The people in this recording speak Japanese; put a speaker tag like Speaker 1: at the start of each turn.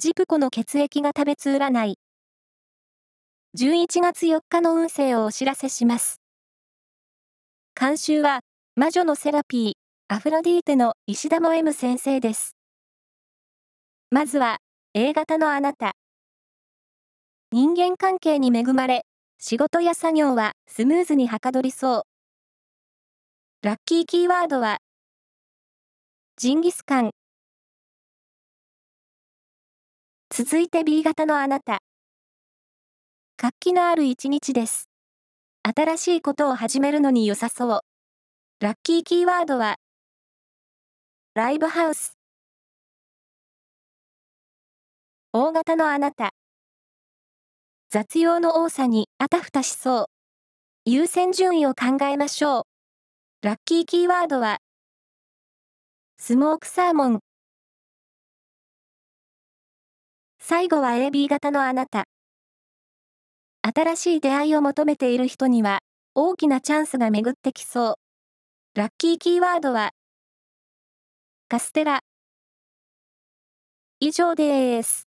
Speaker 1: ジプコの血液が食べつ占い。11月4日の運勢をお知らせします。監修は、魔女のセラピー、アフロディーテの石田も M 先生です。まずは、A 型のあなた。人間関係に恵まれ、仕事や作業はスムーズにはかどりそう。ラッキーキーワードは、ジンギスカン。続いて B 型のあなた。活気のある一日です。新しいことを始めるのに良さそう。ラッキーキーワードは、ライブハウス。大型のあなた。雑用の多さにあたふたしそう。優先順位を考えましょう。ラッキーキーワードは、スモークサーモン。最後は AB 型のあなた。新しい出会いを求めている人には、大きなチャンスが巡ってきそう。ラッキーキーワードは、カステラ。以上です。